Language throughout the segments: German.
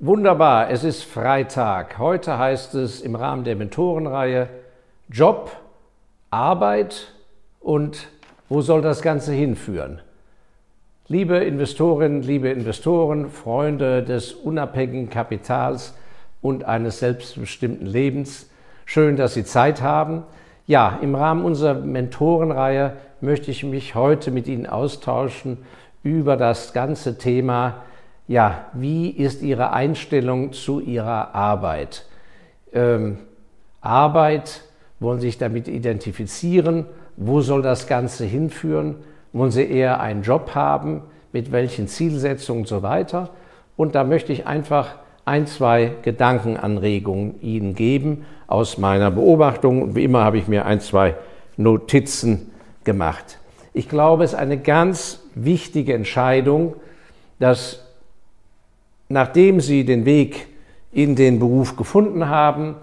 Wunderbar, es ist Freitag. Heute heißt es im Rahmen der Mentorenreihe Job, Arbeit und wo soll das Ganze hinführen? Liebe Investorinnen, liebe Investoren, Freunde des unabhängigen Kapitals und eines selbstbestimmten Lebens, schön, dass Sie Zeit haben. Ja, im Rahmen unserer Mentorenreihe möchte ich mich heute mit Ihnen austauschen über das ganze Thema ja, wie ist Ihre Einstellung zu Ihrer Arbeit? Ähm, Arbeit, wollen Sie sich damit identifizieren? Wo soll das Ganze hinführen? Wollen Sie eher einen Job haben? Mit welchen Zielsetzungen und so weiter? Und da möchte ich einfach ein, zwei Gedankenanregungen Ihnen geben aus meiner Beobachtung. Und wie immer habe ich mir ein, zwei Notizen gemacht. Ich glaube, es ist eine ganz wichtige Entscheidung, dass nachdem sie den Weg in den Beruf gefunden haben,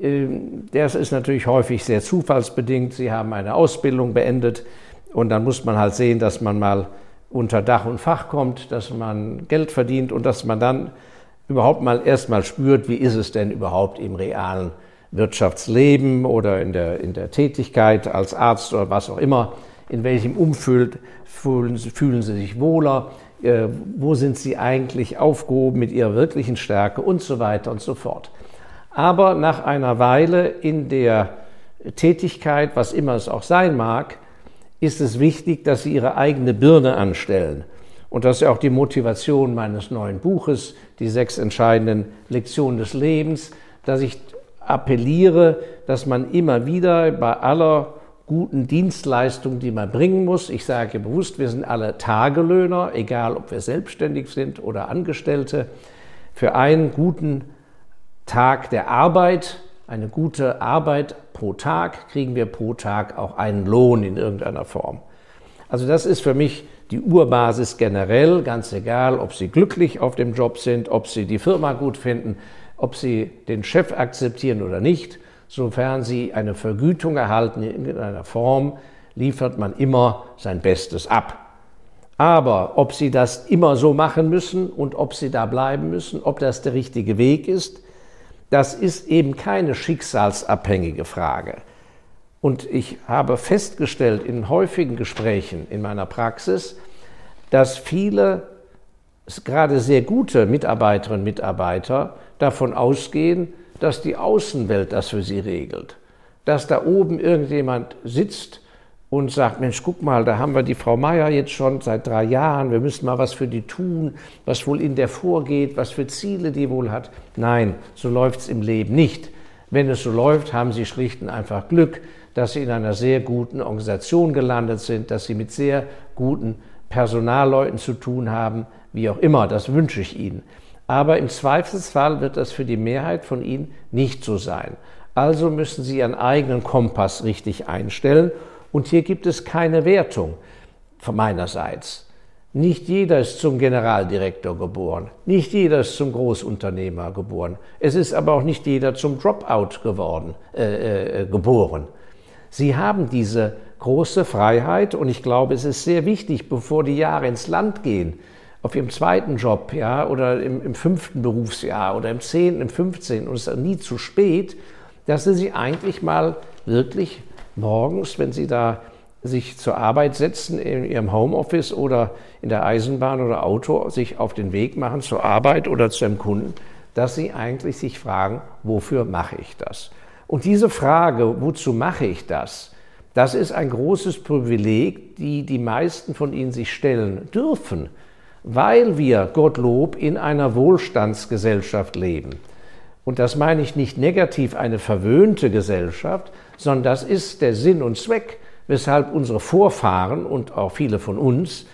ähm, das ist natürlich häufig sehr zufallsbedingt. Sie haben eine Ausbildung beendet und dann muss man halt sehen, dass man mal unter Dach und Fach kommt, dass man Geld verdient und dass man dann überhaupt mal erstmal spürt, wie ist es denn überhaupt im realen Wirtschaftsleben oder in der, in der Tätigkeit als Arzt oder was auch immer, in welchem Umfeld fühlen, fühlen Sie sich wohler, äh, wo sind sie eigentlich aufgehoben mit ihrer wirklichen Stärke und so weiter und so fort. Aber nach einer Weile in der Tätigkeit, was immer es auch sein mag, ist es wichtig, dass sie ihre eigene Birne anstellen. Und das ist ja auch die Motivation meines neuen Buches, die sechs entscheidenden Lektionen des Lebens, dass ich appelliere, dass man immer wieder bei aller guten Dienstleistung, die man bringen muss. Ich sage bewusst, wir sind alle Tagelöhner, egal ob wir selbstständig sind oder Angestellte. Für einen guten Tag der Arbeit, eine gute Arbeit pro Tag, kriegen wir pro Tag auch einen Lohn in irgendeiner Form. Also das ist für mich die Urbasis generell, ganz egal, ob Sie glücklich auf dem Job sind, ob Sie die Firma gut finden, ob Sie den Chef akzeptieren oder nicht sofern sie eine Vergütung erhalten in irgendeiner Form, liefert man immer sein Bestes ab. Aber ob sie das immer so machen müssen und ob sie da bleiben müssen, ob das der richtige Weg ist, das ist eben keine schicksalsabhängige Frage. Und ich habe festgestellt in häufigen Gesprächen in meiner Praxis, dass viele, gerade sehr gute Mitarbeiterinnen und Mitarbeiter, davon ausgehen, dass die Außenwelt das für sie regelt. Dass da oben irgendjemand sitzt und sagt, Mensch, guck mal, da haben wir die Frau Meier jetzt schon seit drei Jahren, wir müssen mal was für die tun, was wohl in der vorgeht, was für Ziele die wohl hat. Nein, so läuft es im Leben nicht. Wenn es so läuft, haben sie schlicht und einfach Glück, dass sie in einer sehr guten Organisation gelandet sind, dass sie mit sehr guten Personalleuten zu tun haben, wie auch immer, das wünsche ich ihnen. Aber im Zweifelsfall wird das für die Mehrheit von Ihnen nicht so sein. Also müssen Sie Ihren eigenen Kompass richtig einstellen. Und hier gibt es keine Wertung von meinerseits. Nicht jeder ist zum Generaldirektor geboren. Nicht jeder ist zum Großunternehmer geboren. Es ist aber auch nicht jeder zum Dropout geworden, äh, äh, geboren. Sie haben diese große Freiheit und ich glaube, es ist sehr wichtig, bevor die Jahre ins Land gehen, auf ihrem zweiten Job, ja, oder im, im fünften Berufsjahr oder im zehnten, im fünfzehnten und es ist nie zu spät, dass sie sich eigentlich mal wirklich morgens, wenn sie da sich zur Arbeit setzen in ihrem Homeoffice oder in der Eisenbahn oder Auto, sich auf den Weg machen zur Arbeit oder zu einem Kunden, dass sie eigentlich sich fragen, wofür mache ich das? Und diese Frage, wozu mache ich das? Das ist ein großes Privileg, die die meisten von Ihnen sich stellen dürfen weil wir, Gottlob, in einer Wohlstandsgesellschaft leben. Und das meine ich nicht negativ eine verwöhnte Gesellschaft, sondern das ist der Sinn und Zweck, weshalb unsere Vorfahren und auch viele von uns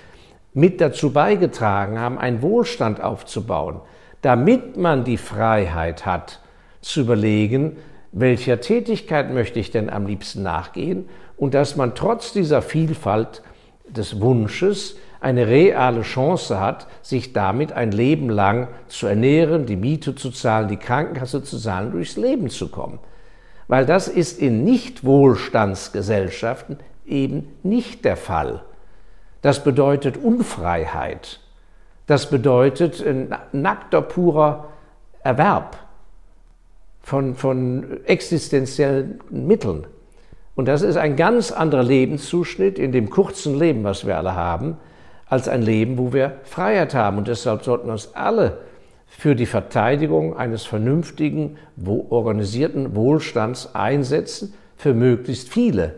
mit dazu beigetragen haben, einen Wohlstand aufzubauen, damit man die Freiheit hat, zu überlegen, welcher Tätigkeit möchte ich denn am liebsten nachgehen und dass man trotz dieser Vielfalt des Wunsches eine reale Chance hat, sich damit ein Leben lang zu ernähren, die Miete zu zahlen, die Krankenkasse zu zahlen, durchs Leben zu kommen. Weil das ist in Nicht-Wohlstandsgesellschaften eben nicht der Fall. Das bedeutet Unfreiheit. Das bedeutet nackter, purer Erwerb von, von existenziellen Mitteln. Und das ist ein ganz anderer Lebenszuschnitt in dem kurzen Leben, was wir alle haben, als ein Leben, wo wir Freiheit haben. Und deshalb sollten uns alle für die Verteidigung eines vernünftigen, organisierten Wohlstands einsetzen, für möglichst viele.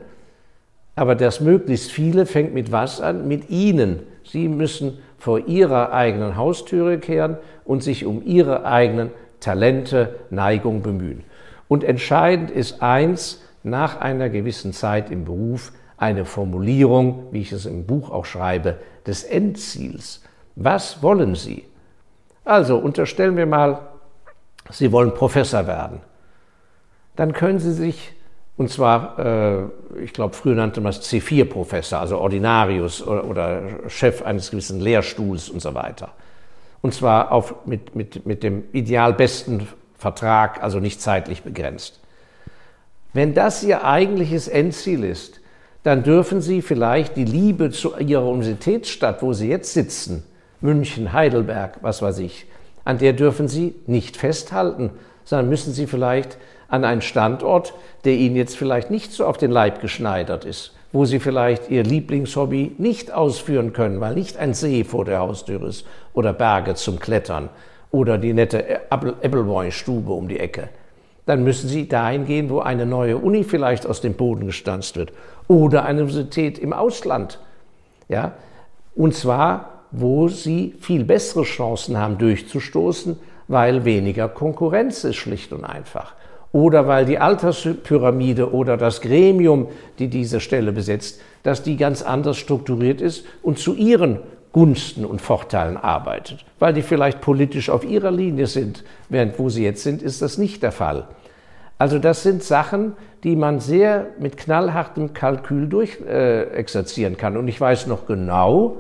Aber das möglichst viele fängt mit was an? Mit Ihnen. Sie müssen vor Ihrer eigenen Haustüre kehren und sich um Ihre eigenen Talente, Neigung bemühen. Und entscheidend ist eins, nach einer gewissen Zeit im Beruf eine Formulierung, wie ich es im Buch auch schreibe, des Endziels. Was wollen Sie? Also unterstellen wir mal, Sie wollen Professor werden. Dann können Sie sich, und zwar, äh, ich glaube, früher nannte man es C4-Professor, also Ordinarius oder, oder, Chef eines gewissen Lehrstuhls und so weiter. Und zwar auf, mit, mit, mit dem ideal besten Vertrag, also nicht zeitlich begrenzt. Wenn das Ihr eigentliches Endziel ist, dann dürfen Sie vielleicht die Liebe zu Ihrer Universitätsstadt, wo Sie jetzt sitzen, München, Heidelberg, was weiß ich, an der dürfen Sie nicht festhalten, sondern müssen Sie vielleicht an einen Standort, der Ihnen jetzt vielleicht nicht so auf den Leib geschneidert ist, wo Sie vielleicht Ihr Lieblingshobby nicht ausführen können, weil nicht ein See vor der Haustür ist oder Berge zum Klettern oder die nette Appleboy-Stube um die Ecke. Dann müssen Sie dahin gehen, wo eine neue Uni vielleicht aus dem Boden gestanzt wird oder eine Universität im Ausland. Ja? Und zwar wo sie viel bessere Chancen haben durchzustoßen, weil weniger Konkurrenz ist schlicht und einfach. Oder weil die Alterspyramide oder das Gremium, die diese Stelle besetzt, dass die ganz anders strukturiert ist und zu ihren Gunsten und Vorteilen arbeitet. Weil die vielleicht politisch auf ihrer Linie sind, während wo sie jetzt sind, ist das nicht der Fall. Also das sind Sachen, die man sehr mit knallhartem Kalkül durchexerzieren äh, kann. Und ich weiß noch genau,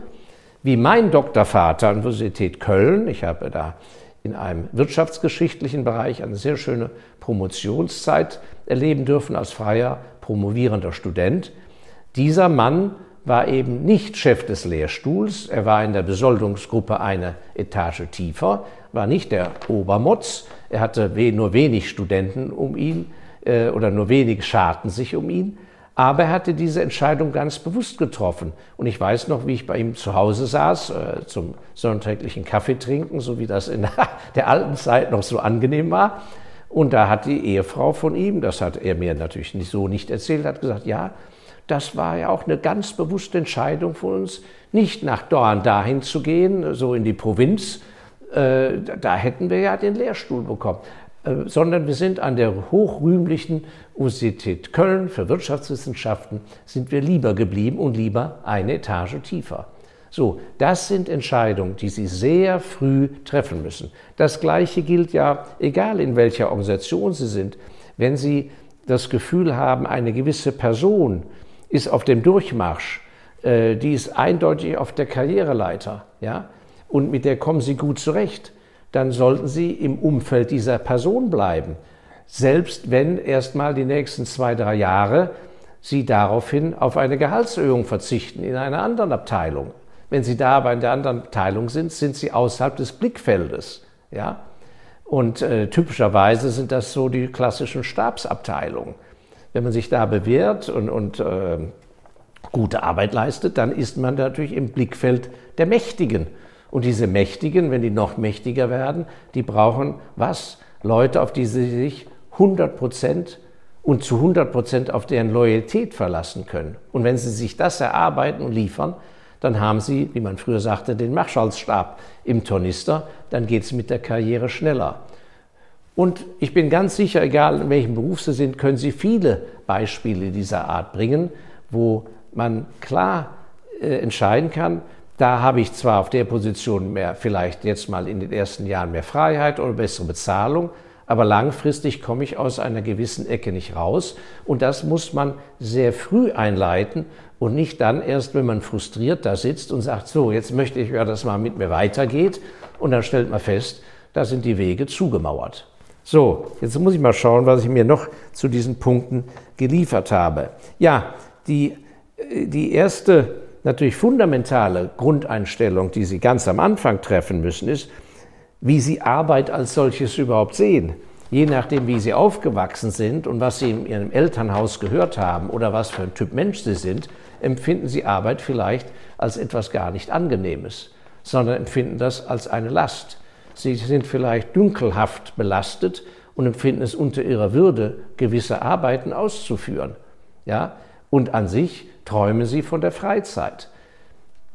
wie mein Doktorvater an der Universität Köln, ich habe da in einem wirtschaftsgeschichtlichen Bereich eine sehr schöne Promotionszeit erleben dürfen als freier promovierender Student. Dieser Mann war eben nicht Chef des Lehrstuhls, er war in der Besoldungsgruppe eine Etage tiefer, war nicht der Obermotz, er hatte nur wenig Studenten um ihn äh, oder nur wenig scharten sich um ihn, aber er hatte diese Entscheidung ganz bewusst getroffen. Und ich weiß noch, wie ich bei ihm zu Hause saß, äh, zum sonntäglichen Kaffee trinken, so wie das in der, der alten Zeit noch so angenehm war. Und da hat die Ehefrau von ihm, das hat er mir natürlich nicht, so nicht erzählt, hat gesagt, ja, das war ja auch eine ganz bewusste Entscheidung von uns, nicht nach Dorn dahin zu gehen, so in die Provinz. Äh, da hätten wir ja den Lehrstuhl bekommen. Äh, sondern wir sind an der hochrühmlichen Universität Köln für Wirtschaftswissenschaften, sind wir lieber geblieben und lieber eine Etage tiefer. So, das sind Entscheidungen, die Sie sehr früh treffen müssen. Das Gleiche gilt ja, egal in welcher Organisation Sie sind, wenn Sie das Gefühl haben, eine gewisse Person ist auf dem Durchmarsch, äh, die ist eindeutig auf der Karriereleiter, ja, und mit der kommen Sie gut zurecht dann sollten Sie im Umfeld dieser Person bleiben. Selbst wenn erstmal die nächsten zwei, drei Jahre Sie daraufhin auf eine Gehaltserhöhung verzichten in einer anderen Abteilung. Wenn Sie da aber in der anderen Abteilung sind, sind Sie außerhalb des Blickfeldes. Ja? Und äh, typischerweise sind das so die klassischen Stabsabteilungen. Wenn man sich da bewährt und, und äh, gute Arbeit leistet, dann ist man natürlich im Blickfeld der Mächtigen. Und diese Mächtigen, wenn die noch mächtiger werden, die brauchen was? Leute, auf die sie sich 100 Prozent und zu 100 Prozent auf deren Loyalität verlassen können. Und wenn sie sich das erarbeiten und liefern, dann haben sie, wie man früher sagte, den Marschallsstab im Tornister, dann geht es mit der Karriere schneller. Und ich bin ganz sicher, egal in welchem Beruf Sie sind, können Sie viele Beispiele dieser Art bringen, wo man klar äh, entscheiden kann, da habe ich zwar auf der Position mehr, vielleicht jetzt mal in den ersten Jahren mehr Freiheit oder bessere Bezahlung, aber langfristig komme ich aus einer gewissen Ecke nicht raus. Und das muss man sehr früh einleiten und nicht dann erst, wenn man frustriert da sitzt und sagt, so, jetzt möchte ich ja, dass mal mit mir weitergeht. Und dann stellt man fest, da sind die Wege zugemauert. So, jetzt muss ich mal schauen, was ich mir noch zu diesen Punkten geliefert habe. Ja, die, äh, die erste natürlich fundamentale Grundeinstellung, die Sie ganz am Anfang treffen müssen, ist, wie sie Arbeit als solches überhaupt sehen. Je nachdem, wie sie aufgewachsen sind und was sie in ihrem Elternhaus gehört haben oder was für ein Typ Mensch sie sind, empfinden sie Arbeit vielleicht als etwas gar nicht Angenehmes, sondern empfinden das als eine Last. Sie sind vielleicht dünkelhaft belastet und empfinden es unter ihrer Würde, gewisse Arbeiten auszuführen. Ja? Und an sich träumen sie von der Freizeit.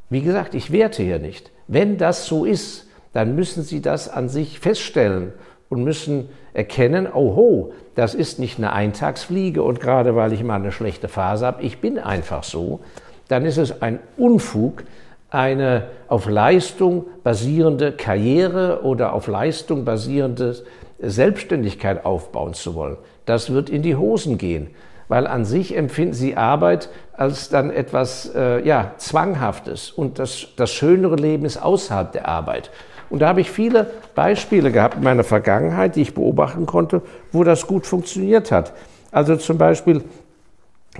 Wie gesagt, ich werte hier nicht. Wenn das so ist, dann müssen Sie das an sich feststellen und müssen erkennen, oho, das ist nicht eine Eintagsfliege und gerade weil ich mal eine schlechte Phase habe, ich bin einfach so, dann ist es ein Unfug, eine auf Leistung basierende Karriere oder auf Leistung basierende Selbstständigkeit aufbauen zu wollen. Das wird in die Hosen gehen, weil an sich empfinden sie Arbeit als dann etwas äh, ja, Zwanghaftes und das, das schönere Leben ist außerhalb der Arbeit. Und da habe ich viele Beispiele gehabt in meiner Vergangenheit, die ich beobachten konnte, wo das gut funktioniert hat. Also zum Beispiel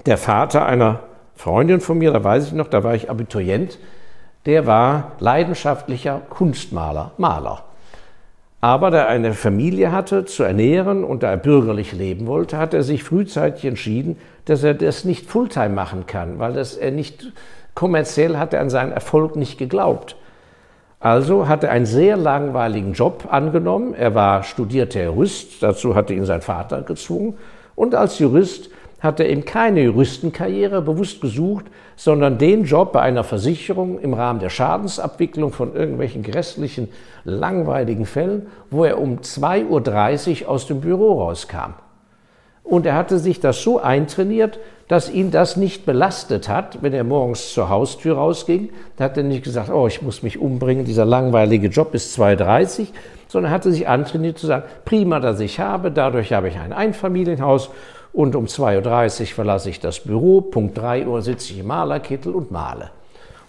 der Vater einer Freundin von mir, da weiß ich noch, da war ich Abiturient, der war leidenschaftlicher Kunstmaler, Maler. Aber da er eine Familie hatte zu ernähren und da er bürgerlich leben wollte, hat er sich frühzeitig entschieden, dass er das nicht Fulltime machen kann, weil das er nicht kommerziell hat er an seinen Erfolg nicht geglaubt. Also hat er einen sehr langweiligen Job angenommen. Er war studierter Jurist, dazu hatte ihn sein Vater gezwungen. Und als Jurist hat er eben keine Juristenkarriere bewusst gesucht, sondern den Job bei einer Versicherung im Rahmen der Schadensabwicklung von irgendwelchen grässlichen, langweiligen Fällen, wo er um 2.30 Uhr aus dem Büro rauskam. Und er hatte sich das so eintrainiert, dass ihn das nicht belastet hat, wenn er morgens zur Haustür rausging. Da hat er nicht gesagt, oh, ich muss mich umbringen, dieser langweilige Job ist 2,30, sondern hatte sich antrainiert zu sagen, prima, dass ich habe, dadurch habe ich ein Einfamilienhaus und um 2.30 Uhr verlasse ich das Büro, Punkt 3 Uhr sitze ich im Malerkittel und male.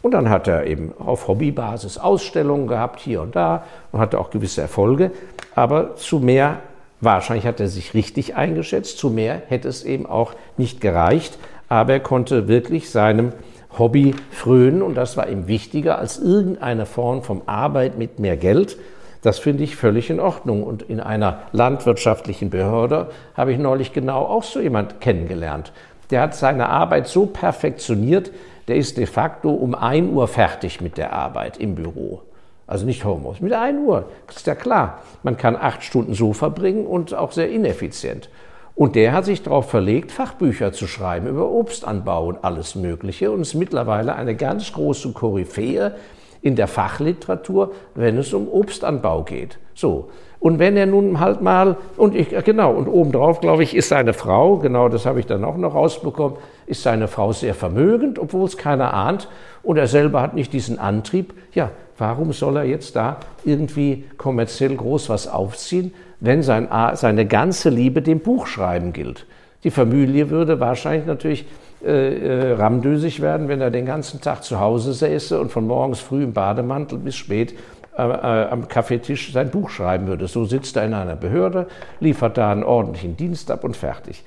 Und dann hat er eben auf Hobbybasis Ausstellungen gehabt, hier und da, und hatte auch gewisse Erfolge, aber zu mehr Wahrscheinlich hat er sich richtig eingeschätzt, zu mehr hätte es eben auch nicht gereicht, aber er konnte wirklich seinem Hobby frönen und das war ihm wichtiger als irgendeine Form von Arbeit mit mehr Geld. Das finde ich völlig in Ordnung. Und in einer landwirtschaftlichen Behörde habe ich neulich genau auch so jemand kennengelernt. Der hat seine Arbeit so perfektioniert, der ist de facto um 1 Uhr fertig mit der Arbeit im Büro. Also nicht Homeoffice, mit 1 Uhr. Das ist ja klar. Man kann acht Stunden so verbringen und auch sehr ineffizient. Und der hat sich darauf verlegt, Fachbücher zu schreiben über Obstanbau und alles Mögliche und ist mittlerweile eine ganz große Koryphäe in der Fachliteratur, wenn es um Obstanbau geht. So. Und wenn er nun halt mal, und ich, genau, und obendrauf, glaube ich, ist seine Frau, genau das habe ich dann auch noch rausbekommen, ist seine Frau sehr vermögend, obwohl es keiner ahnt. Und er selber hat nicht diesen Antrieb. Ja, warum soll er jetzt da irgendwie kommerziell groß was aufziehen, wenn sein, seine ganze Liebe dem Buchschreiben gilt? Die Familie würde wahrscheinlich natürlich äh, äh, ramdösig werden, wenn er den ganzen Tag zu Hause säße und von morgens früh im Bademantel bis spät äh, äh, am Kaffeetisch sein Buch schreiben würde. So sitzt er in einer Behörde, liefert da einen ordentlichen Dienst ab und fertig.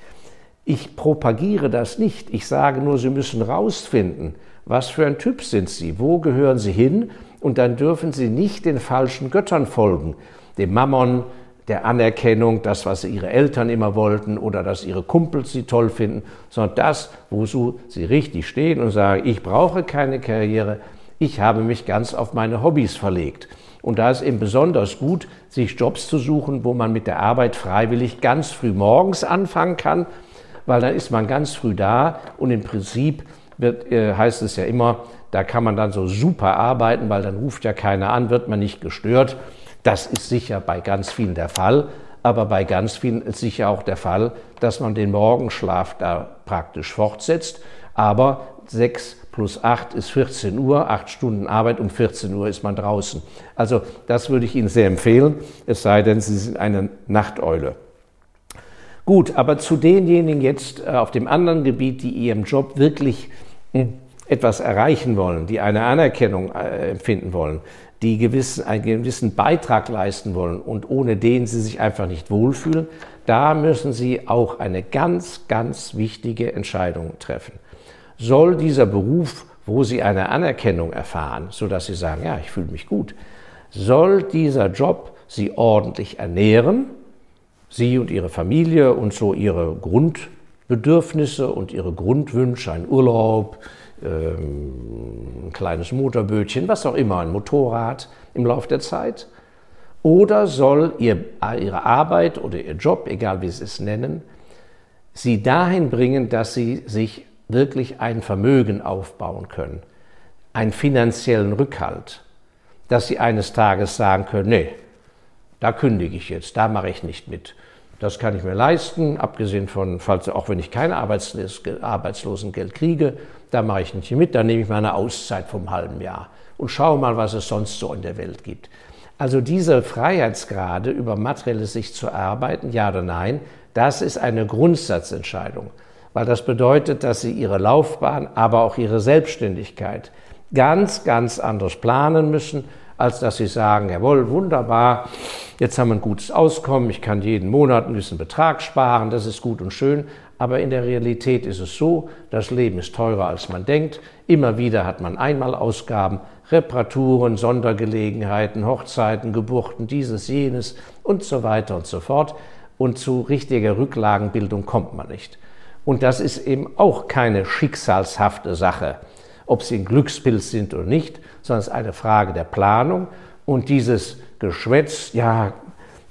Ich propagiere das nicht. Ich sage nur, Sie müssen rausfinden, was für ein Typ sind Sie, wo gehören Sie hin und dann dürfen Sie nicht den falschen Göttern folgen, dem Mammon, der Anerkennung, das, was Ihre Eltern immer wollten oder dass Ihre Kumpels Sie toll finden, sondern das, wozu Sie richtig stehen und sagen, ich brauche keine Karriere, ich habe mich ganz auf meine Hobbys verlegt. Und da ist eben besonders gut, sich Jobs zu suchen, wo man mit der Arbeit freiwillig ganz früh morgens anfangen kann, weil dann ist man ganz früh da und im Prinzip wird, äh, heißt es ja immer, da kann man dann so super arbeiten, weil dann ruft ja keiner an, wird man nicht gestört. Das ist sicher bei ganz vielen der Fall, aber bei ganz vielen ist sicher auch der Fall, dass man den Morgenschlaf da praktisch fortsetzt. Aber 6 plus 8 ist 14 Uhr, 8 Stunden Arbeit, um 14 Uhr ist man draußen. Also das würde ich Ihnen sehr empfehlen, es sei denn, Sie sind eine Nachteule. Gut, aber zu denjenigen jetzt äh, auf dem anderen Gebiet, die ihrem Job wirklich hm, etwas erreichen wollen, die eine Anerkennung äh, empfinden wollen, die gewissen, einen gewissen Beitrag leisten wollen und ohne den sie sich einfach nicht wohlfühlen, da müssen sie auch eine ganz, ganz wichtige Entscheidung treffen. Soll dieser Beruf, wo sie eine Anerkennung erfahren, sodass sie sagen, ja, ich fühle mich gut, soll dieser Job sie ordentlich ernähren, sie und ihre Familie und so ihre Grundbedürfnisse und ihre Grundwünsche, ein Urlaub, ähm, ein kleines Motorbötchen, was auch immer, ein Motorrad im Laufe der Zeit? Oder soll ihr, ihre Arbeit oder ihr Job, egal wie sie es nennen, sie dahin bringen, dass sie sich wirklich ein Vermögen aufbauen können, einen finanziellen Rückhalt, dass sie eines Tages sagen können, nee, da kündige ich jetzt, da mache ich nicht mit. Das kann ich mir leisten, abgesehen von, falls auch wenn ich kein Arbeitslosengeld kriege, da mache ich nicht mit, da nehme ich mal eine Auszeit vom halben Jahr und schaue mal, was es sonst so in der Welt gibt. Also diese Freiheitsgrade über materielle Sicht zu arbeiten, ja oder nein, das ist eine Grundsatzentscheidung, weil das bedeutet, dass Sie Ihre Laufbahn, aber auch Ihre Selbstständigkeit ganz, ganz anders planen müssen, als dass Sie sagen, jawohl, wunderbar, jetzt haben wir ein gutes Auskommen, ich kann jeden Monat einen gewissen Betrag sparen, das ist gut und schön, aber in der Realität ist es so, das Leben ist teurer, als man denkt. Immer wieder hat man Einmalausgaben, Reparaturen, Sondergelegenheiten, Hochzeiten, Geburten, dieses, jenes und so weiter und so fort und zu richtiger Rücklagenbildung kommt man nicht. Und das ist eben auch keine schicksalshafte Sache, ob sie ein Glückspilz sind oder nicht, sondern es ist eine Frage der Planung. Und dieses Geschwätz, ja,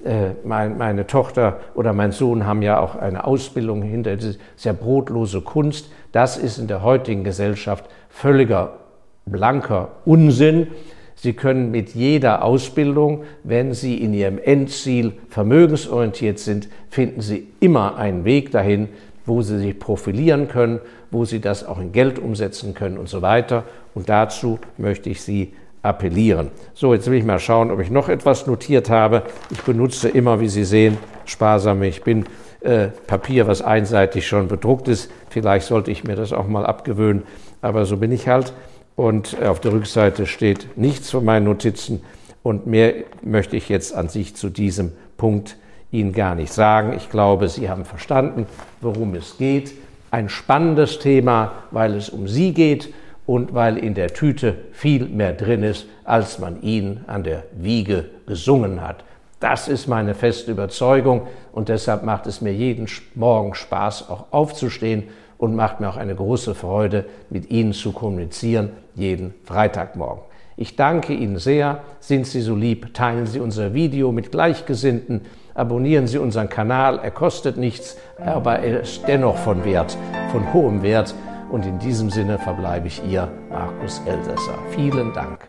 äh, mein, meine Tochter oder mein Sohn haben ja auch eine Ausbildung hinter, das ist ja brotlose Kunst, das ist in der heutigen Gesellschaft völliger blanker Unsinn. Sie können mit jeder Ausbildung, wenn Sie in Ihrem Endziel vermögensorientiert sind, finden Sie immer einen Weg dahin, wo Sie sich profilieren können, wo Sie das auch in Geld umsetzen können und so weiter. Und dazu möchte ich Sie appellieren. So, jetzt will ich mal schauen, ob ich noch etwas notiert habe. Ich benutze immer, wie Sie sehen, sparsam. Ich bin äh, Papier, was einseitig schon bedruckt ist. Vielleicht sollte ich mir das auch mal abgewöhnen, aber so bin ich halt und auf der Rückseite steht nichts von meinen Notizen und mehr möchte ich jetzt an sich zu diesem Punkt Ihnen gar nicht sagen. Ich glaube, Sie haben verstanden, worum es geht. Ein spannendes Thema, weil es um Sie geht und weil in der Tüte viel mehr drin ist, als man Ihnen an der Wiege gesungen hat. Das ist meine feste Überzeugung und deshalb macht es mir jeden Morgen Spaß, auch aufzustehen und macht mir auch eine große Freude, mit Ihnen zu kommunizieren, jeden Freitagmorgen. Ich danke Ihnen sehr. Sind Sie so lieb, teilen Sie unser Video mit Gleichgesinnten, abonnieren Sie unseren Kanal. Er kostet nichts, aber er ist dennoch von Wert, von hohem Wert. Und in diesem Sinne verbleibe ich Ihr Markus Elsässer. Vielen Dank.